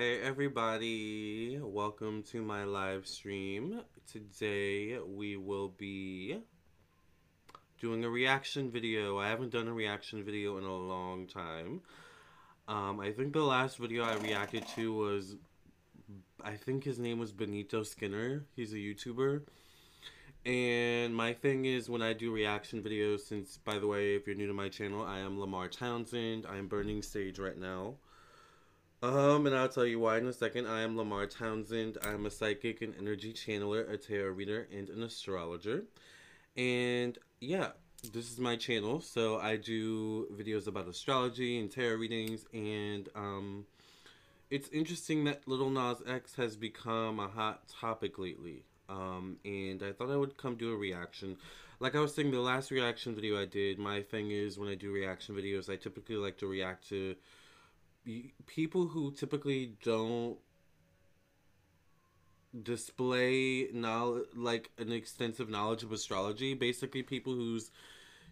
Hey everybody, welcome to my live stream. Today we will be doing a reaction video. I haven't done a reaction video in a long time. Um, I think the last video I reacted to was, I think his name was Benito Skinner. He's a YouTuber. And my thing is when I do reaction videos, since by the way, if you're new to my channel, I am Lamar Townsend. I am burning stage right now. Um, and I'll tell you why in a second. I am Lamar Townsend. I'm a psychic and energy channeler, a tarot reader, and an astrologer. And yeah, this is my channel. So I do videos about astrology and tarot readings. And um, it's interesting that Lil Nas X has become a hot topic lately. Um, and I thought I would come do a reaction. Like I was saying, the last reaction video I did, my thing is when I do reaction videos, I typically like to react to people who typically don't display knowledge like an extensive knowledge of astrology basically people whose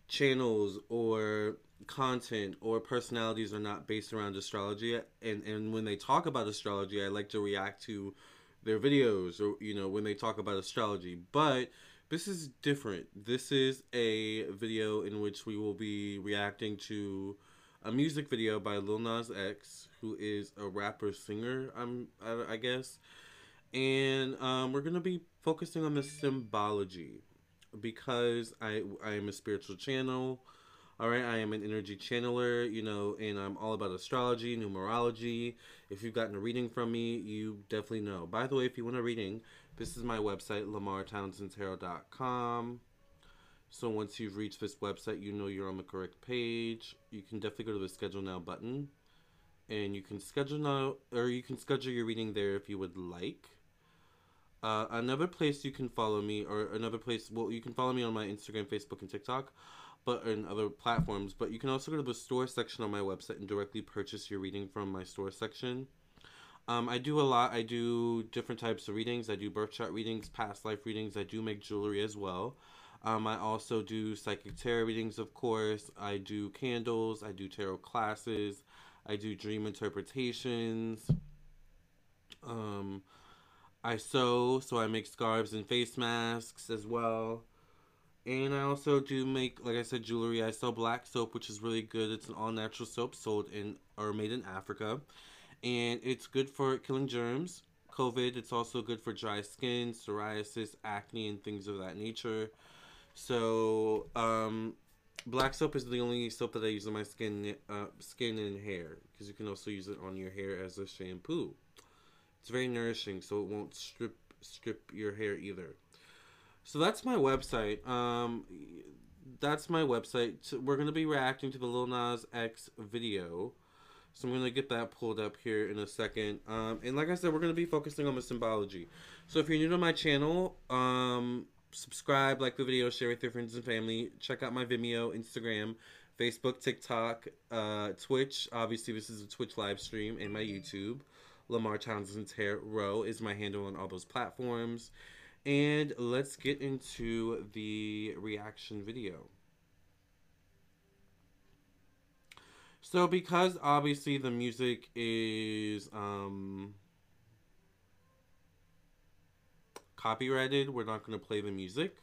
channels or content or personalities are not based around astrology and and when they talk about astrology i like to react to their videos or you know when they talk about astrology. But this is different. This is a video in which we will be reacting to a music video by Lil Nas X, who is a rapper singer, I'm I, I guess, and um, we're gonna be focusing on the symbology because I I am a spiritual channel. All right, I am an energy channeler, you know, and I'm all about astrology, numerology. If you've gotten a reading from me, you definitely know. By the way, if you want a reading, this is my website, lamartownsendtarot.com. So once you've reached this website, you know you're on the correct page. You can definitely go to the schedule now button and you can schedule now or you can schedule your reading there if you would like. Uh, another place you can follow me or another place well you can follow me on my Instagram, Facebook and TikTok but in other platforms, but you can also go to the store section on my website and directly purchase your reading from my store section. Um, I do a lot. I do different types of readings. I do birth chart readings, past life readings. I do make jewelry as well. Um, I also do psychic tarot readings, of course. I do candles. I do tarot classes. I do dream interpretations. Um, I sew, so I make scarves and face masks as well. And I also do make, like I said, jewelry. I sell black soap, which is really good. It's an all natural soap sold in or made in Africa. And it's good for killing germs. COVID, it's also good for dry skin, psoriasis, acne, and things of that nature. So, um, black soap is the only soap that I use on my skin, uh, skin and hair, because you can also use it on your hair as a shampoo. It's very nourishing, so it won't strip strip your hair either. So that's my website. Um, that's my website. So We're gonna be reacting to the Lil Nas X video. So I'm gonna get that pulled up here in a second. Um, and like I said, we're gonna be focusing on the symbology. So if you're new to my channel, um, subscribe, like the video, share with your friends and family. Check out my Vimeo, Instagram, Facebook, TikTok, uh, Twitch. Obviously, this is a Twitch live stream, and my YouTube. Lamar Townsend Tarot is my handle on all those platforms. And let's get into the reaction video. So, because obviously the music is um, copyrighted. We're not going to play the music.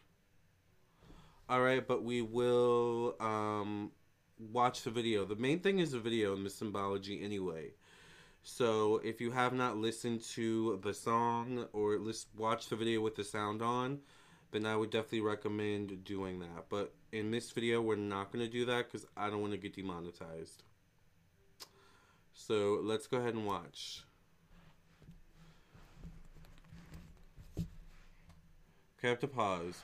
All right, but we will um, watch the video. The main thing is the video and the symbology anyway. So if you have not listened to the song or list, watch the video with the sound on, then I would definitely recommend doing that. But in this video, we're not going to do that because I don't want to get demonetized. So let's go ahead and watch. Have to pause.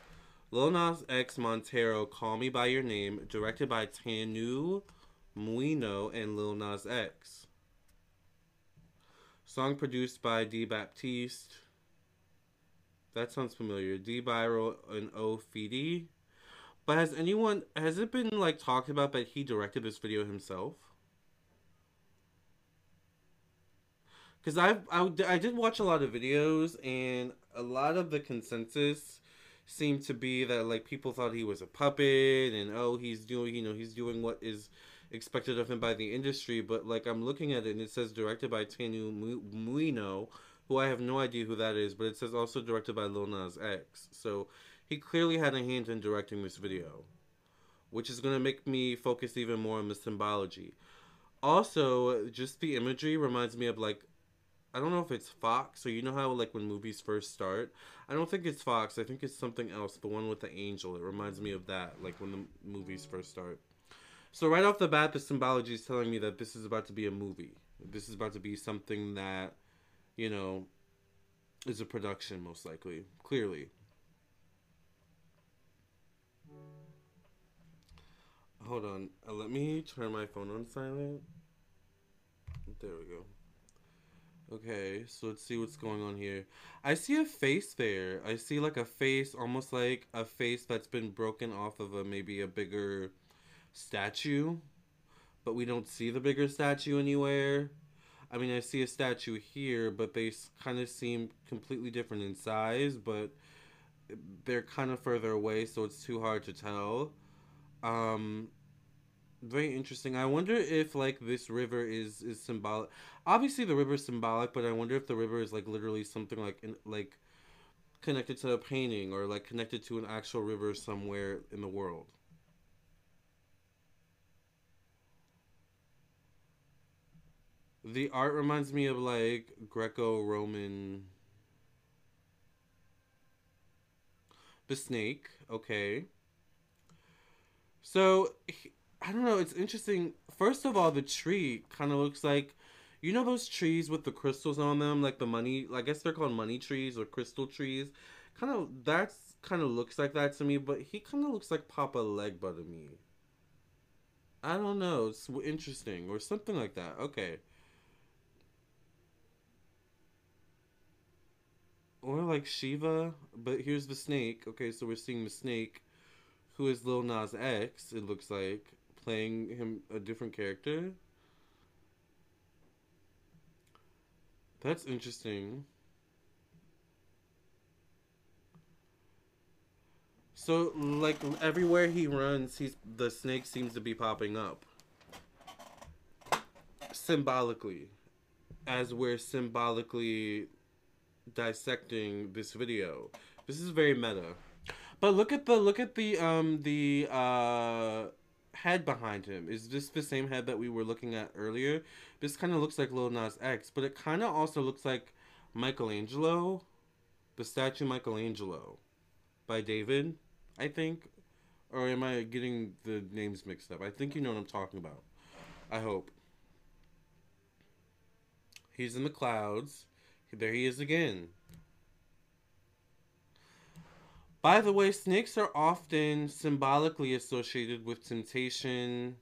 Lil Nas X Montero, Call Me By Your Name, directed by Tanu Muino and Lil Nas X. Song produced by D Baptiste. That sounds familiar. D Byro and O. But has anyone, has it been like talked about that he directed this video himself? Because I, I did watch a lot of videos and a lot of the consensus seemed to be that like people thought he was a puppet and oh he's doing you know he's doing what is expected of him by the industry. But like I'm looking at it and it says directed by Tanu Muino, who I have no idea who that is, but it says also directed by Lil Nas X. So he clearly had a hand in directing this video, which is gonna make me focus even more on the symbology. Also, just the imagery reminds me of like I don't know if it's Fox. So you know how like when movies first start, I don't think it's Fox. I think it's something else. The one with the angel. It reminds me of that, like when the movies first start. So right off the bat, the symbology is telling me that this is about to be a movie. This is about to be something that, you know, is a production most likely. Clearly. Hold on. Uh, let me turn my phone on silent. There we go. Okay, so let's see what's going on here. I see a face there. I see like a face, almost like a face that's been broken off of a maybe a bigger statue, but we don't see the bigger statue anywhere. I mean, I see a statue here, but they kind of seem completely different in size, but they're kind of further away, so it's too hard to tell. Um, very interesting. I wonder if like this river is is symbolic. Obviously, the river is symbolic, but I wonder if the river is like literally something like in, like connected to a painting or like connected to an actual river somewhere in the world. The art reminds me of like Greco-Roman. The snake, okay. So I don't know. It's interesting. First of all, the tree kind of looks like, you know, those trees with the crystals on them, like the money. I guess they're called money trees or crystal trees. Kind of that's kind of looks like that to me. But he kind of looks like Papa Legba to me. I don't know. It's interesting or something like that. Okay. Or like Shiva, but here's the snake. Okay, so we're seeing the snake, who is Lil Nas X. It looks like playing him a different character. That's interesting. So, like everywhere he runs, he's the snake seems to be popping up symbolically, as we're symbolically dissecting this video. This is very meta. But look at the look at the um the uh head behind him. Is this the same head that we were looking at earlier? This kind of looks like Lil Nas X, but it kind of also looks like Michelangelo, the statue Michelangelo by David, I think. Or am I getting the names mixed up? I think you know what I'm talking about. I hope. He's in the clouds. There he is again. By the way, snakes are often symbolically associated with temptation,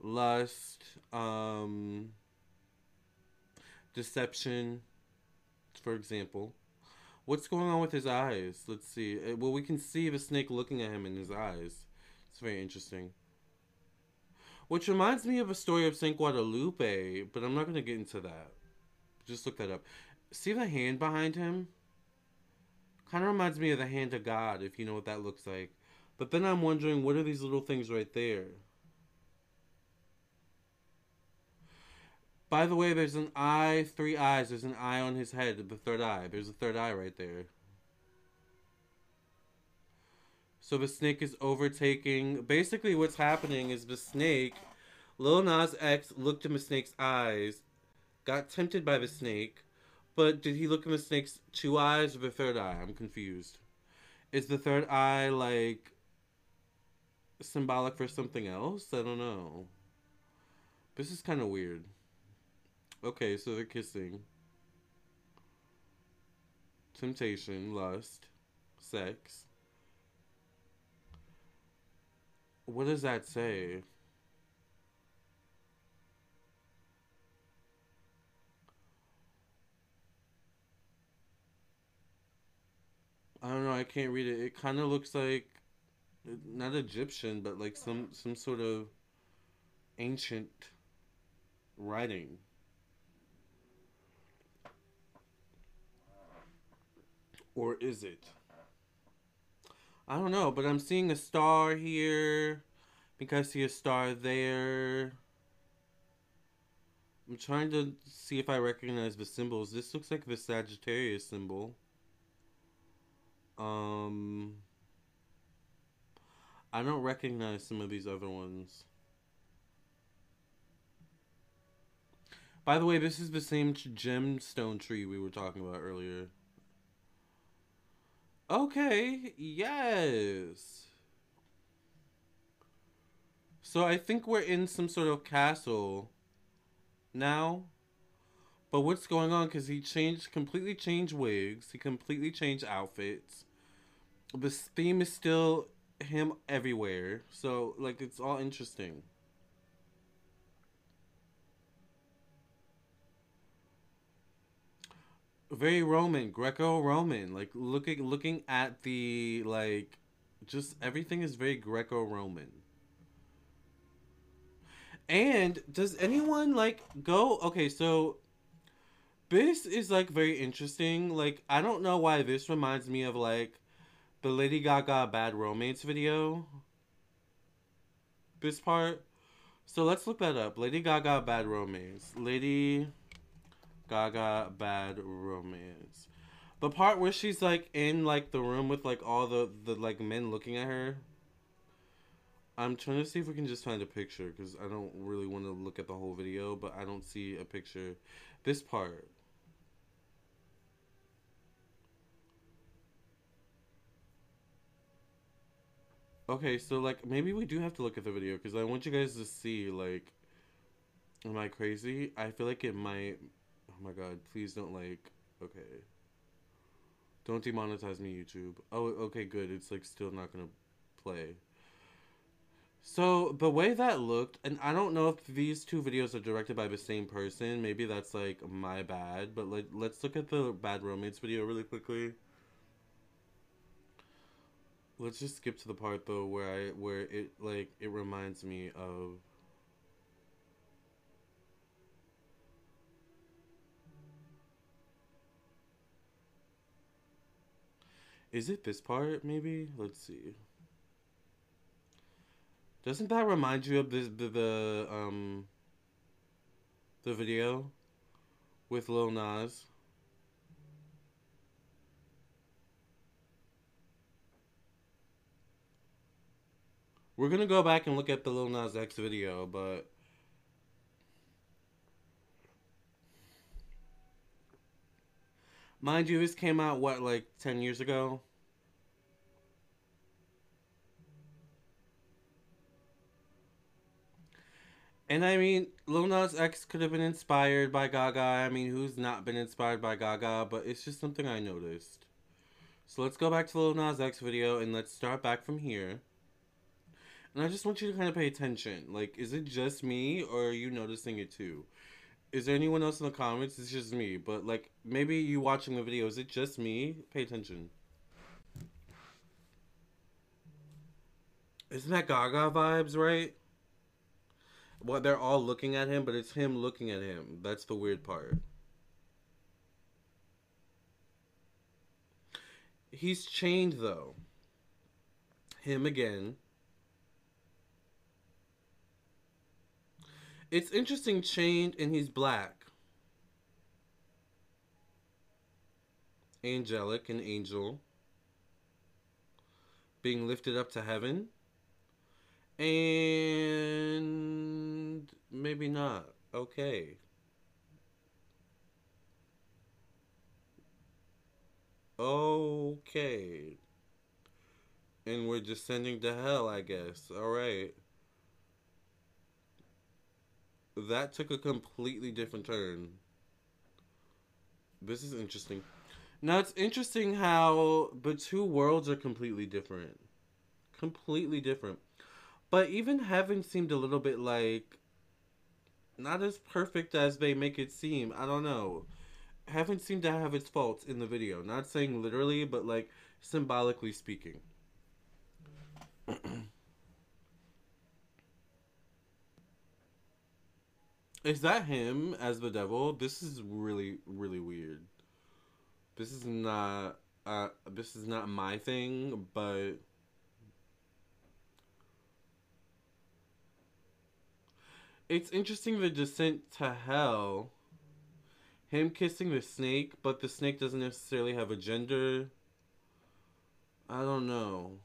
lust, um, deception, for example. What's going on with his eyes? Let's see. Uh, well, we can see the snake looking at him in his eyes. It's very interesting. Which reminds me of a story of St. Guadalupe, but I'm not going to get into that. Just look that up. See the hand behind him? Kind of reminds me of the hand of God, if you know what that looks like. But then I'm wondering, what are these little things right there? By the way, there's an eye, three eyes. There's an eye on his head, the third eye. There's a third eye right there. So the snake is overtaking. Basically, what's happening is the snake, Lil Nas X looked in the snake's eyes, got tempted by the snake, but did he look in the snake's two eyes or the third eye? I'm confused. Is the third eye like symbolic for something else? I don't know. This is kind of weird. Okay, so they're kissing. Temptation, lust, sex. What does that say? I don't know. I can't read it. It kind of looks like not Egyptian, but like some some sort of ancient writing. Or is it? I don't know, but I'm seeing a star here think I see a star there. I'm trying to see if I recognize the symbols. This looks like the Sagittarius symbol. Um, I don't recognize some of these other ones. By the way, this is the same gemstone tree we were talking about earlier. Okay, yes. So I think we're in some sort of castle now. But what's going on? Because he changed, completely changed wigs. He completely changed outfits. The theme is still him everywhere. So, like, it's all interesting. Very Roman, Greco-Roman. Like, looking, looking at the, like, just everything is very Greco-Roman. And does anyone like go? Okay, so this is like very interesting. Like, I don't know why this reminds me of like the Lady Gaga Bad Romance video. This part. So let's look that up. Lady Gaga Bad Romance. Lady Gaga Bad Romance. The part where she's like in like the room with like all the the like men looking at her. I'm trying to see if we can just find a picture because I don't really want to look at the whole video, but I don't see a picture. This part. Okay, so like maybe we do have to look at the video because I want you guys to see like am I crazy? I feel like it might Oh my god, please don't like okay. Don't demonetize me YouTube. Oh, okay, good. It's like still not to play. So the way that looked, and I don't know if these two videos are directed by the same person. Maybe that's like my bad. But like, let's look at the Bad Romance video really quickly. Let's just skip to the part though where I where it like it reminds me of. Is it this part maybe? Let's see. Doesn't that remind you of this the, the um the video with Lil Nas? We're gonna go back and look at the Lil Nas X video, but mind you, this came out what like ten years ago. And I mean, Lil Nas X could have been inspired by Gaga. I mean, who's not been inspired by Gaga? But it's just something I noticed. So let's go back to the Lil Nas X video and let's start back from here. And I just want you to kind of pay attention. Like, is it just me or are you noticing it too? Is there anyone else in the comments? It's just me. But, like, maybe you watching the video. Is it just me? Pay attention. Isn't that Gaga vibes, right? Well, they're all looking at him, but it's him looking at him. That's the weird part. He's chained though. Him again. It's interesting, chained, and he's black. Angelic, an angel. Being lifted up to heaven. And maybe not. Okay. Okay. And we're descending to hell, I guess. Alright. That took a completely different turn. This is interesting. Now, it's interesting how the two worlds are completely different. Completely different. But even heaven seemed a little bit like not as perfect as they make it seem. I don't know. Heaven seemed to have its faults in the video. Not saying literally, but like symbolically speaking. Is that him as the devil? This is really, really weird. This is not uh this is not my thing, but It's interesting the descent to hell. Him kissing the snake, but the snake doesn't necessarily have a gender. I don't know.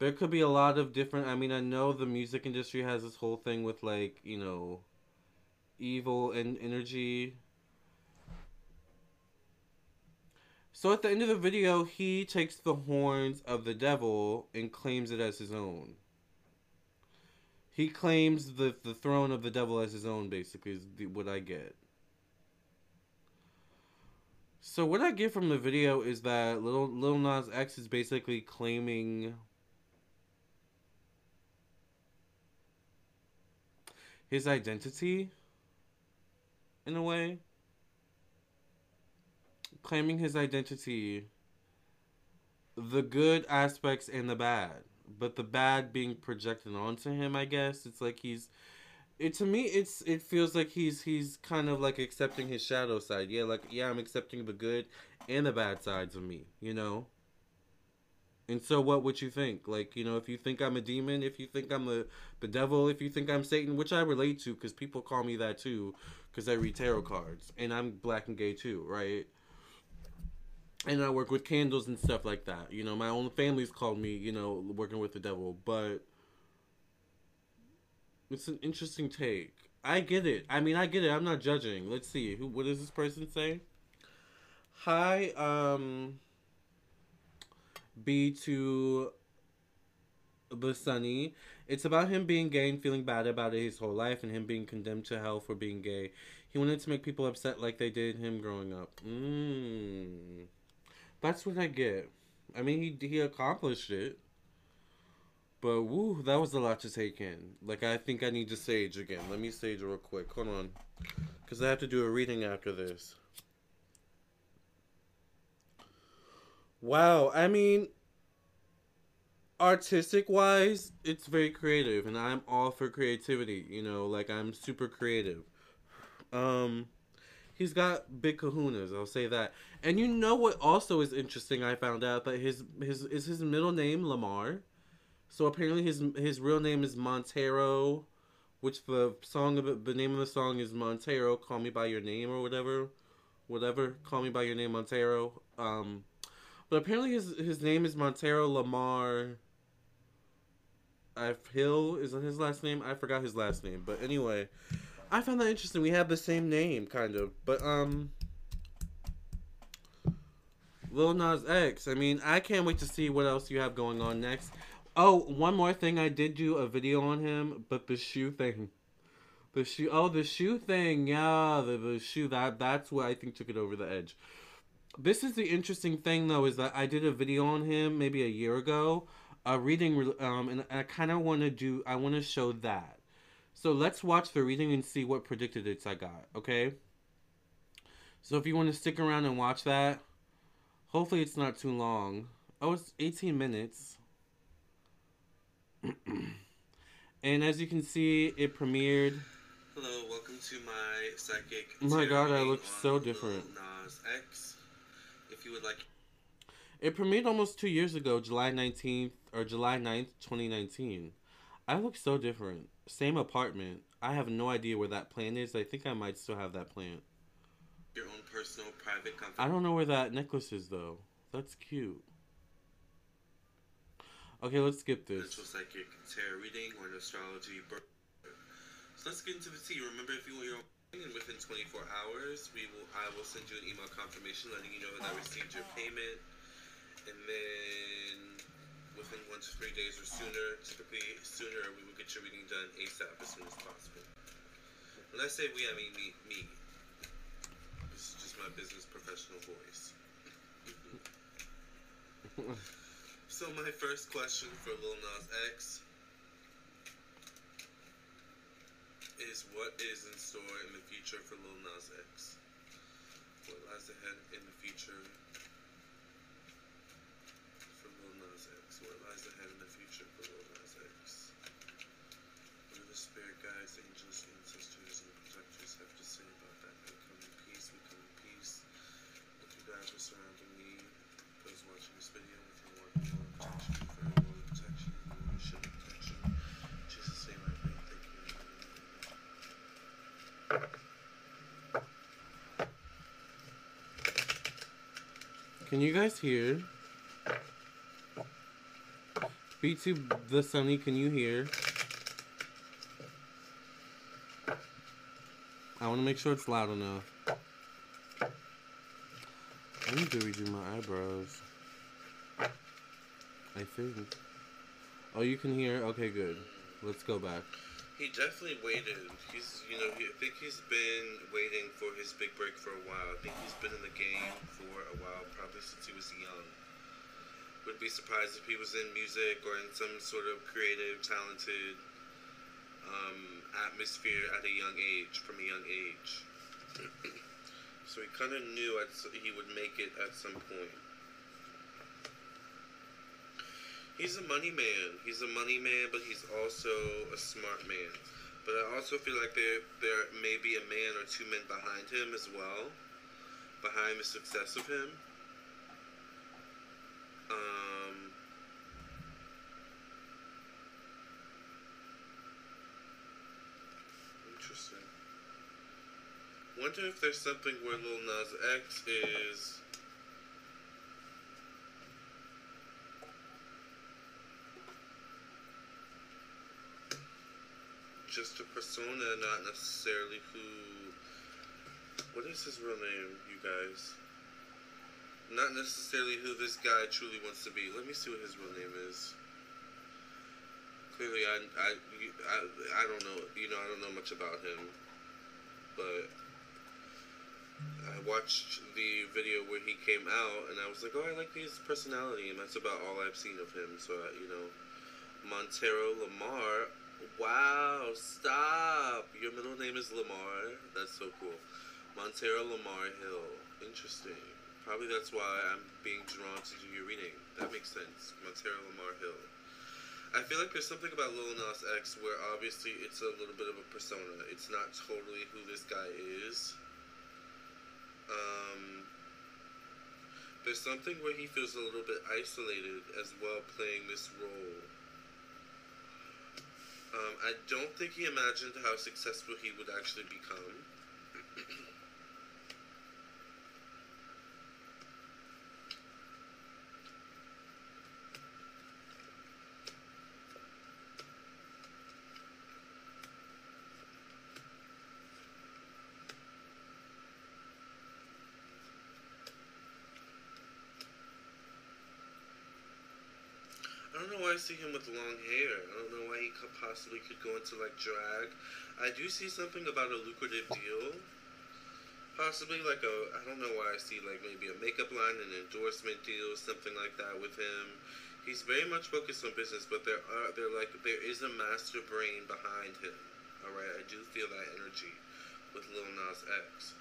There could be a lot of different. I mean, I know the music industry has this whole thing with, like, you know, evil and energy. So at the end of the video, he takes the horns of the devil and claims it as his own. He claims the the throne of the devil as his own. Basically, is the, what I get. So what I get from the video is that little Lil Nas X is basically claiming his identity in a way claiming his identity the good aspects and the bad but the bad being projected onto him i guess. It's like he's it to me it's it feels like he's he's kind of like accepting his shadow side. Yeah like yeah i'm accepting the good and the bad sides of me you know and so what would you think like you know if you think i'm a demon if you think i'm the the devil if you think i'm satan which i relate to because people call me that too because i read tarot cards and i'm black and gay too right and I work with candles and stuff like that. You know, my own family's called me, you know, working with the devil, but it's an interesting take. I get it. I mean, I get it. I'm not judging. Let's see. Who what does this person say? Hi, um B to the Sunny. It's about him being gay and feeling bad about it his whole life and him being condemned to hell for being gay. He wanted to make people upset like they did him growing up. Mmm. That's what I get. I mean, he he accomplished it. But woo, that was a lot to take in. Like I think I need to sage again. Let me sage real quick. Hold on, because I have to do a reading after this. Wow, I mean, artistic wise, it's very creative, and I'm all for creativity. You know, like I'm super creative. Um, he's got big kahunas. I'll say that. And you know what also is interesting? I found out that his his is his middle name Lamar. So apparently his his real name is Montero, which the song of the name of the song is Montero. Call me by your name or whatever, whatever. Call me by your name, Montero. Um, but apparently his his name is Montero Lamar. I Hill is his last name. I forgot his last name, but anyway, I found that interesting. We have the same name, kind of, but um, Lil Nas X. I mean, I can't wait to see what else you have going on next. Oh, one more thing. I did do a video on him, but the shoe thing. The shoe. Oh, the shoe thing. Yeah, the, the shoe. That that's what I think took it over the edge. This is the interesting thing, though, is that I did a video on him maybe a year ago, a reading, um, and I kind of want to do. I want to show that. So let's watch the reading and see what predicted it's I got. Okay. So if you want to stick around and watch that, hopefully it's not too long. Oh, it's 18 minutes. and as you can see, it premiered. Hello, welcome to my psychic. Oh my god, I look so different. Nas X. You would like. It premiered almost two years ago, July 19th or July 9th, 2019. I look so different. Same apartment. I have no idea where that plant is. I think I might still have that plant. Your own personal, private company. I don't know where that necklace is though. That's cute. Okay, let's skip this. Potential psychic tarot reading or an astrology. birth- So let's get into the tea. Remember, if you want your own reading, within 24 hours, we will. I will send you an email confirmation letting you know that I received your payment, and then within one to three days or sooner, typically sooner, we will get your reading done ASAP as soon as possible. Let's say we, I mean me. me. This is just my business professional voice. So my first question for Lil Nas X is what is in store in the future for Lil Nas X? What lies ahead in the future for Lil Nas X? What lies ahead in the future for Lil Nas X? What do the spirit guides, angels, ancestors, and protectors have to say about that? We come in peace, we come in peace. Thank you guys for surrounding me. Those watching this video with your one protection, for your protection, your shield protection. In Jesus' name I pray. Thank Can you guys hear? B2 the Sunny, can you hear? I want to make sure it's loud enough. I need to redo my eyebrows. I think. Oh, you can hear? Okay, good. Let's go back. He definitely waited. He's, you know, he, I think he's been waiting for his big break for a while. I think he's been in the game for a while, probably since he was young. Would be surprised if he was in music or in some sort of creative, talented um, atmosphere at a young age, from a young age. so he kind of knew at, he would make it at some point. He's a money man. He's a money man, but he's also a smart man. But I also feel like there there may be a man or two men behind him as well, behind the success of him. Um, interesting. Wonder if there's something where Lil Nas X is just a persona, not necessarily who. What is his real name, you guys? Not necessarily who this guy truly wants to be. Let me see what his real name is. Clearly, I, I, I, I don't know. You know, I don't know much about him, but I watched the video where he came out, and I was like, oh, I like his personality, and that's about all I've seen of him. So, you know, Montero Lamar Wow, stop. Your middle name is Lamar. That's so cool. Montero Lamar Hill. Interesting. Probably that's why I'm being drawn to do your reading. That makes sense. Montero Lamar Hill. I feel like there's something about Lil Nas X where obviously it's a little bit of a persona. It's not totally who this guy is. Um, there's something where he feels a little bit isolated as well playing this role. Um, I don't think he imagined how successful he would actually become. I see him with long hair. I don't know why he could possibly could go into like drag. I do see something about a lucrative deal. Possibly like a I don't know why I see like maybe a makeup line, an endorsement deal, something like that with him. He's very much focused on business, but there are there like there is a master brain behind him. All right, I do feel that energy with Lil Nas X.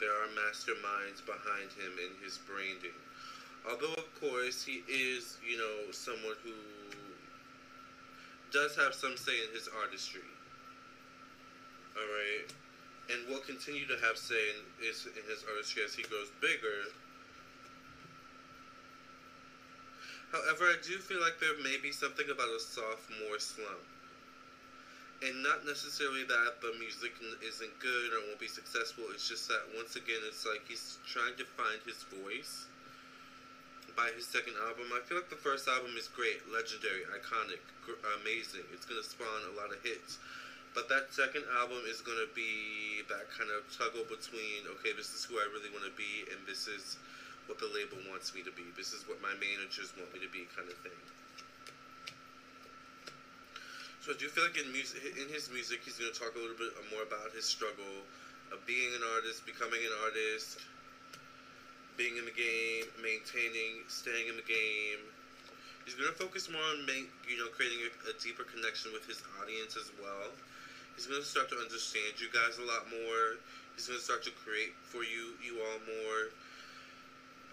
There are masterminds behind him in his branding although of course he is, you know, someone who does have some say in his artistry. All right, and will continue to have say in his, in his artistry as he grows bigger. However, I do feel like there may be something about a sophomore slump. And not necessarily that the music isn't good or won't be successful. It's just that once again, it's like he's trying to find his voice by his second album. I feel like the first album is great, legendary, iconic, gr- amazing. It's gonna spawn a lot of hits. But that second album is gonna be that kind of toggle between okay, this is who I really want to be, and this is what the label wants me to be. This is what my managers want me to be, kind of thing. So I do feel like in music, in his music, he's gonna talk a little bit more about his struggle of being an artist, becoming an artist being in the game, maintaining, staying in the game. He's going to focus more on, make, you know, creating a, a, deeper connection with his audience as well. He's going to start to understand you guys a lot more. He's going to start to create for you, you all more.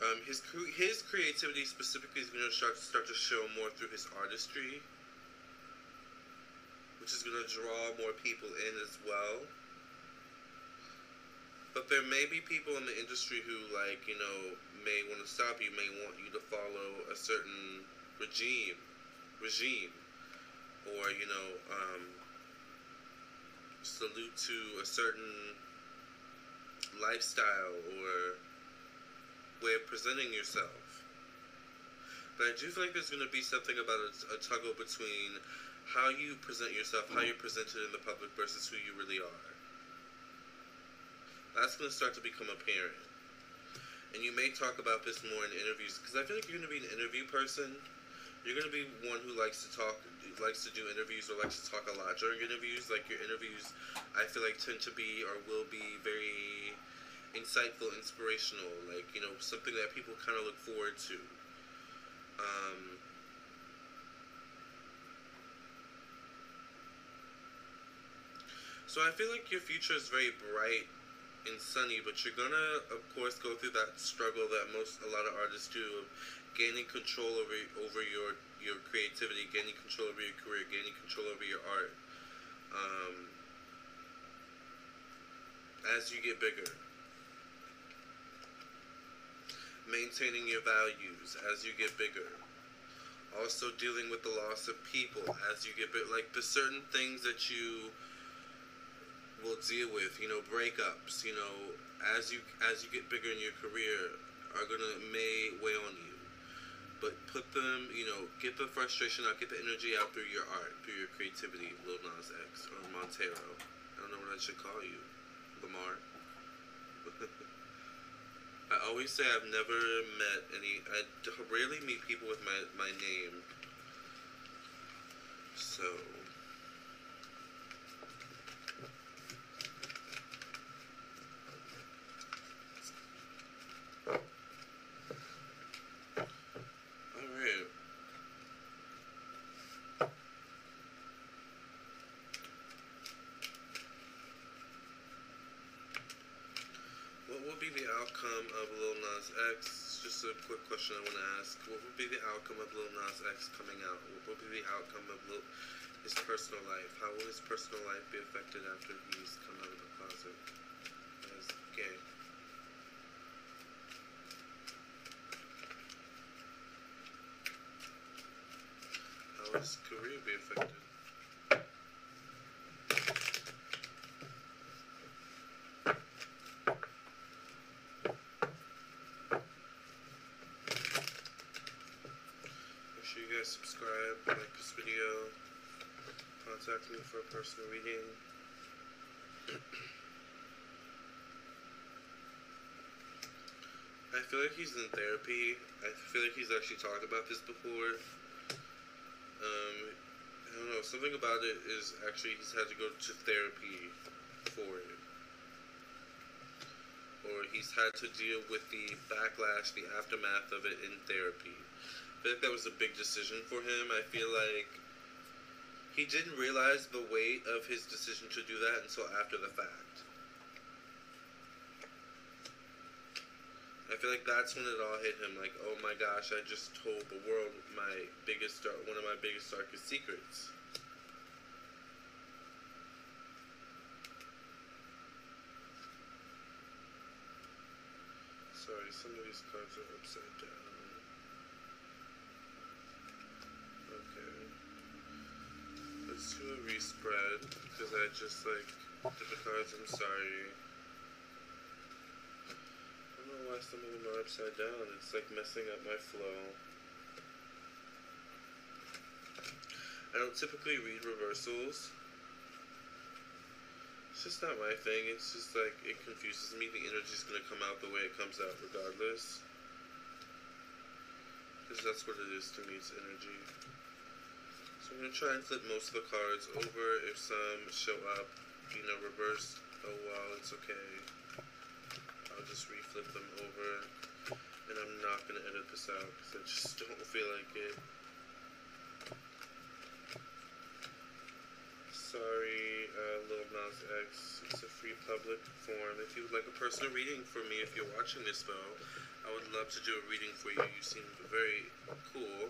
Um, his his creativity specifically is going to start start to show more through his artistry, which is going to draw more people in as well. But there may be people in the industry who, like, you know, may want to stop you, may want you to follow a certain regime, regime, or you know, um, salute to a certain lifestyle or way of presenting yourself. But I do feel like there's going to be something about a, a toggle between how you present yourself, how you're presented in the public versus who you really are. That's going to start to become apparent. And you may talk about this more in interviews because I feel like you're going to be an interview person. You're going to be one who likes to talk, likes to do interviews, or likes to talk a lot during interviews. Like your interviews, I feel like tend to be or will be very insightful, inspirational. Like you know, something that people kind of look forward to. Um, so I feel like your future is very bright and sunny, but you're gonna, of course, go through that struggle that most a lot of artists do of gaining control over over your your creativity, gaining control over your career, gaining control over your art. Um, as you get bigger, maintaining your values as you get bigger. Also dealing with the loss of people as you get bigger. Like the certain things that you will deal with, you know, breakups, you know, as you as you get bigger in your career are gonna may weigh on you. But put them, you know, get the frustration out, get the energy out through your art, through your creativity, Lil Nas X or Montero. I don't know what I should call you. Lamar. I always say I've never met any. I rarely meet people with my my name. So. All right. What will be the outcome of Lil Nas X? Just a quick question I want to ask. What would be the outcome of Lil Nas X coming out? What will be the outcome of Lil, his personal life? How will his personal life be affected after he's come out of the closet as gay? How will his career be affected? Make sure you guys subscribe, like this video, contact me for a personal reading. I feel like he's in therapy. I feel like he's actually talked about this before. Um, I don't know. Something about it is actually he's had to go to therapy for it, or he's had to deal with the backlash, the aftermath of it in therapy. I like that was a big decision for him. I feel like he didn't realize the weight of his decision to do that until after the fact. I feel like that's when it all hit him. Like, oh my gosh, I just told the world my biggest, dark, one of my biggest, darkest secrets. Sorry, some of these cards are upside down. Okay. Let's do a respread because I just like did the cards. I'm sorry. I don't know why some of them are upside down. It's like messing up my flow. I don't typically read reversals. It's just not my thing. It's just like it confuses me. The energy's gonna come out the way it comes out, regardless. Because that's what it is to me. It's energy. I'm gonna try and flip most of the cards over. If some show up, you know, reverse. oh well, it's okay. I'll just reflip them over, and I'm not gonna edit this out because I just don't feel like it. Sorry, uh, Lil Nas X. It's a free public forum. If you would like a personal reading for me, if you're watching this though, I would love to do a reading for you. You seem very cool.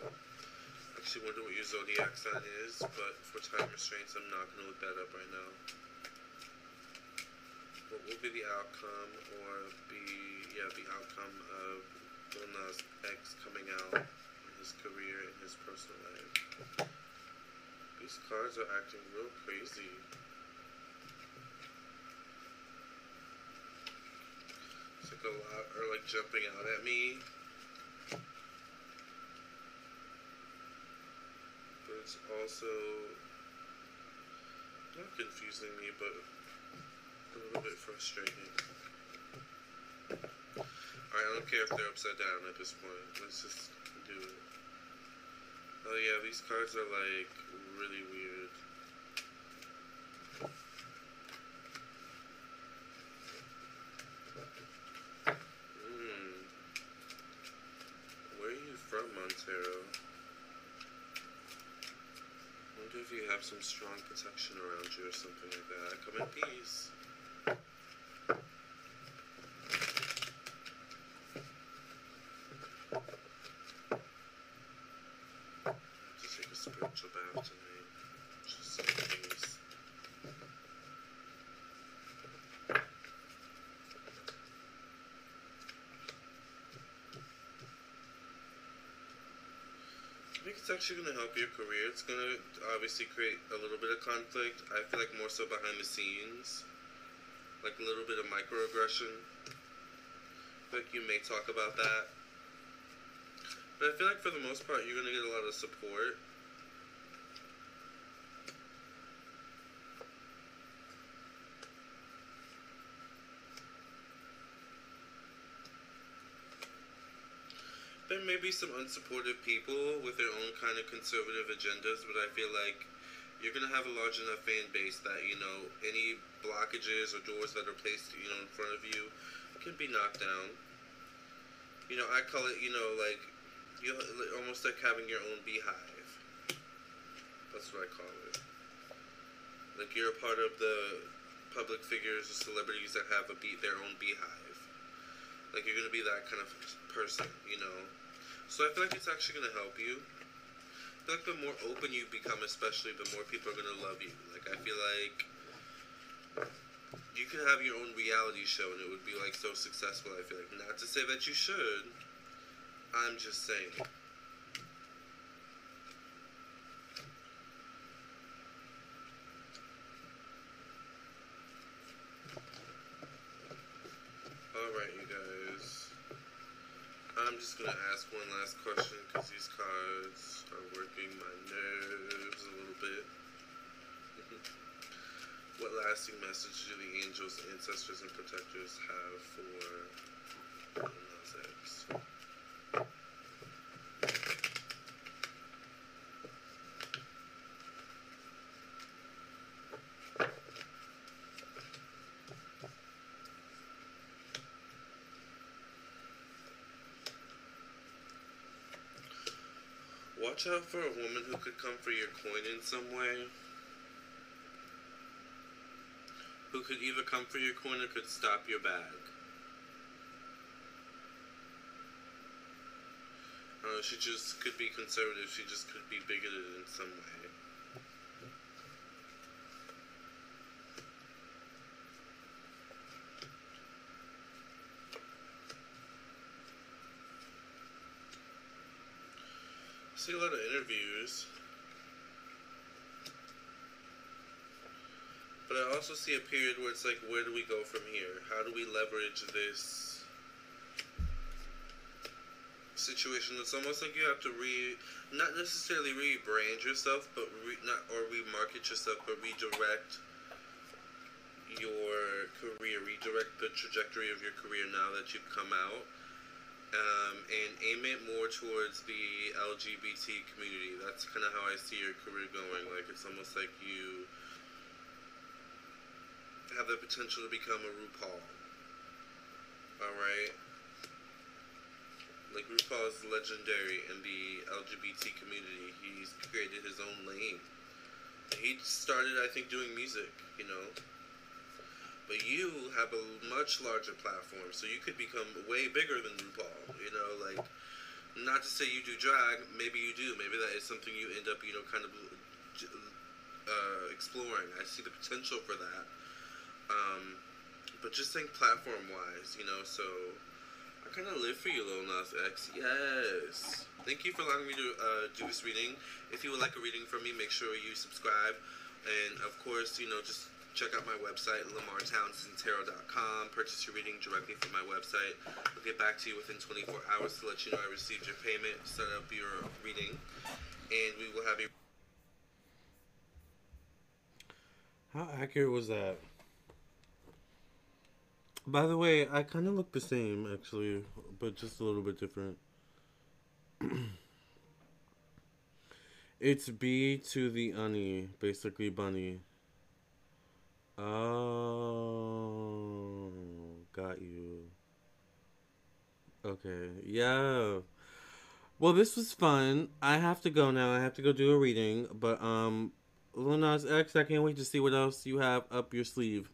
Actually wonder what your zodiac sign is, but for time restraints, I'm not gonna look that up right now. What will be the outcome, or be yeah, the outcome of Lil Nas X coming out in his career and his personal life? These cards are acting real crazy. It's like a lot are like jumping out at me. But it's also not confusing me, but a little bit frustrating. I don't care if they're upside down at this point. Let's just do it. Oh yeah, these cards are like really weird. Hmm. Where are you from, Montero? wonder if you have some strong protection around you or something like that. Come in peace. to take a spiritual bath tonight. Just some peace. I think it's actually going to help your career. It's going to obviously create a little bit of conflict. I feel like more so behind the scenes. Like a little bit of microaggression. Like you may talk about that. But I feel like for the most part, you're going to get a lot of support. There may be some unsupportive people with their own kind of conservative agendas, but I feel like you're gonna have a large enough fan base that you know any blockages or doors that are placed you know in front of you can be knocked down. You know, I call it you know like you almost like having your own beehive. That's what I call it. Like you're a part of the public figures or celebrities that have a their own beehive. Like you're gonna be that kind of person, you know. So I feel like it's actually gonna help you. I feel like the more open you become, especially, the more people are gonna love you. Like I feel like you could have your own reality show and it would be like so successful. I feel like not to say that you should. I'm just saying. Alright, you guys. I'm just gonna ask one last question because these cards are working my nerves a little bit. what lasting message do the angels, ancestors, and protectors have for Nas X? Watch out for a woman who could come for your coin in some way. Who could either come for your coin or could stop your bag. Uh, she just could be conservative. She just could be bigoted in some way. I see a lot of interviews. But I also see a period where it's like, where do we go from here? How do we leverage this situation? It's almost like you have to re, not necessarily rebrand yourself, but re, not or remarket yourself, but redirect your career, redirect the trajectory of your career now that you've come out um, and aim it more towards the LGBT community. That's kind of how I see your career going. Like it's almost like you have the potential to become a RuPaul. All right. Like RuPaul is legendary in the LGBT community. He's created his own lane. He started, I think, doing music. You know. But you have a much larger platform, so you could become way bigger than RuPaul. You know, like, not to say you do drag, maybe you do. Maybe that is something you end up, you know, kind of uh, exploring. I see the potential for that. Um, but just think platform wise, you know, so I kind of live for you, Lil Nas X. Yes. Thank you for allowing me to uh, do this reading. If you would like a reading from me, make sure you subscribe. And of course, you know, just check out my website, lamartownsendtarot.com. Purchase your reading directly from my website. I'll get back to you within 24 hours to let you know I received your payment, set up your reading, and we will have you. How accurate was that? By the way, I kind of look the same actually, but just a little bit different. it's B to the unny, basically bunny. Oh, got you. Okay, yeah. Well, this was fun. I have to go now. I have to go do a reading, but um, Lil Nas X, I can't wait to see what else you have up your sleeve.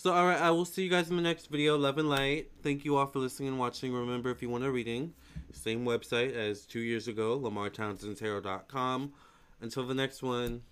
So, alright, I will see you guys in the next video. Love and light. Thank you all for listening and watching. Remember, if you want a reading, same website as two years ago, lamartownsendtarot.com. Until the next one.